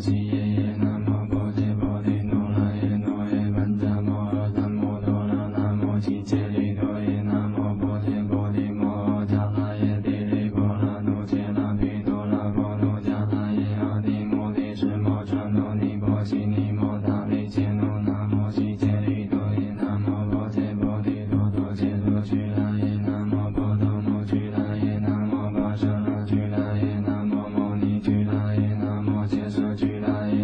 Brasil.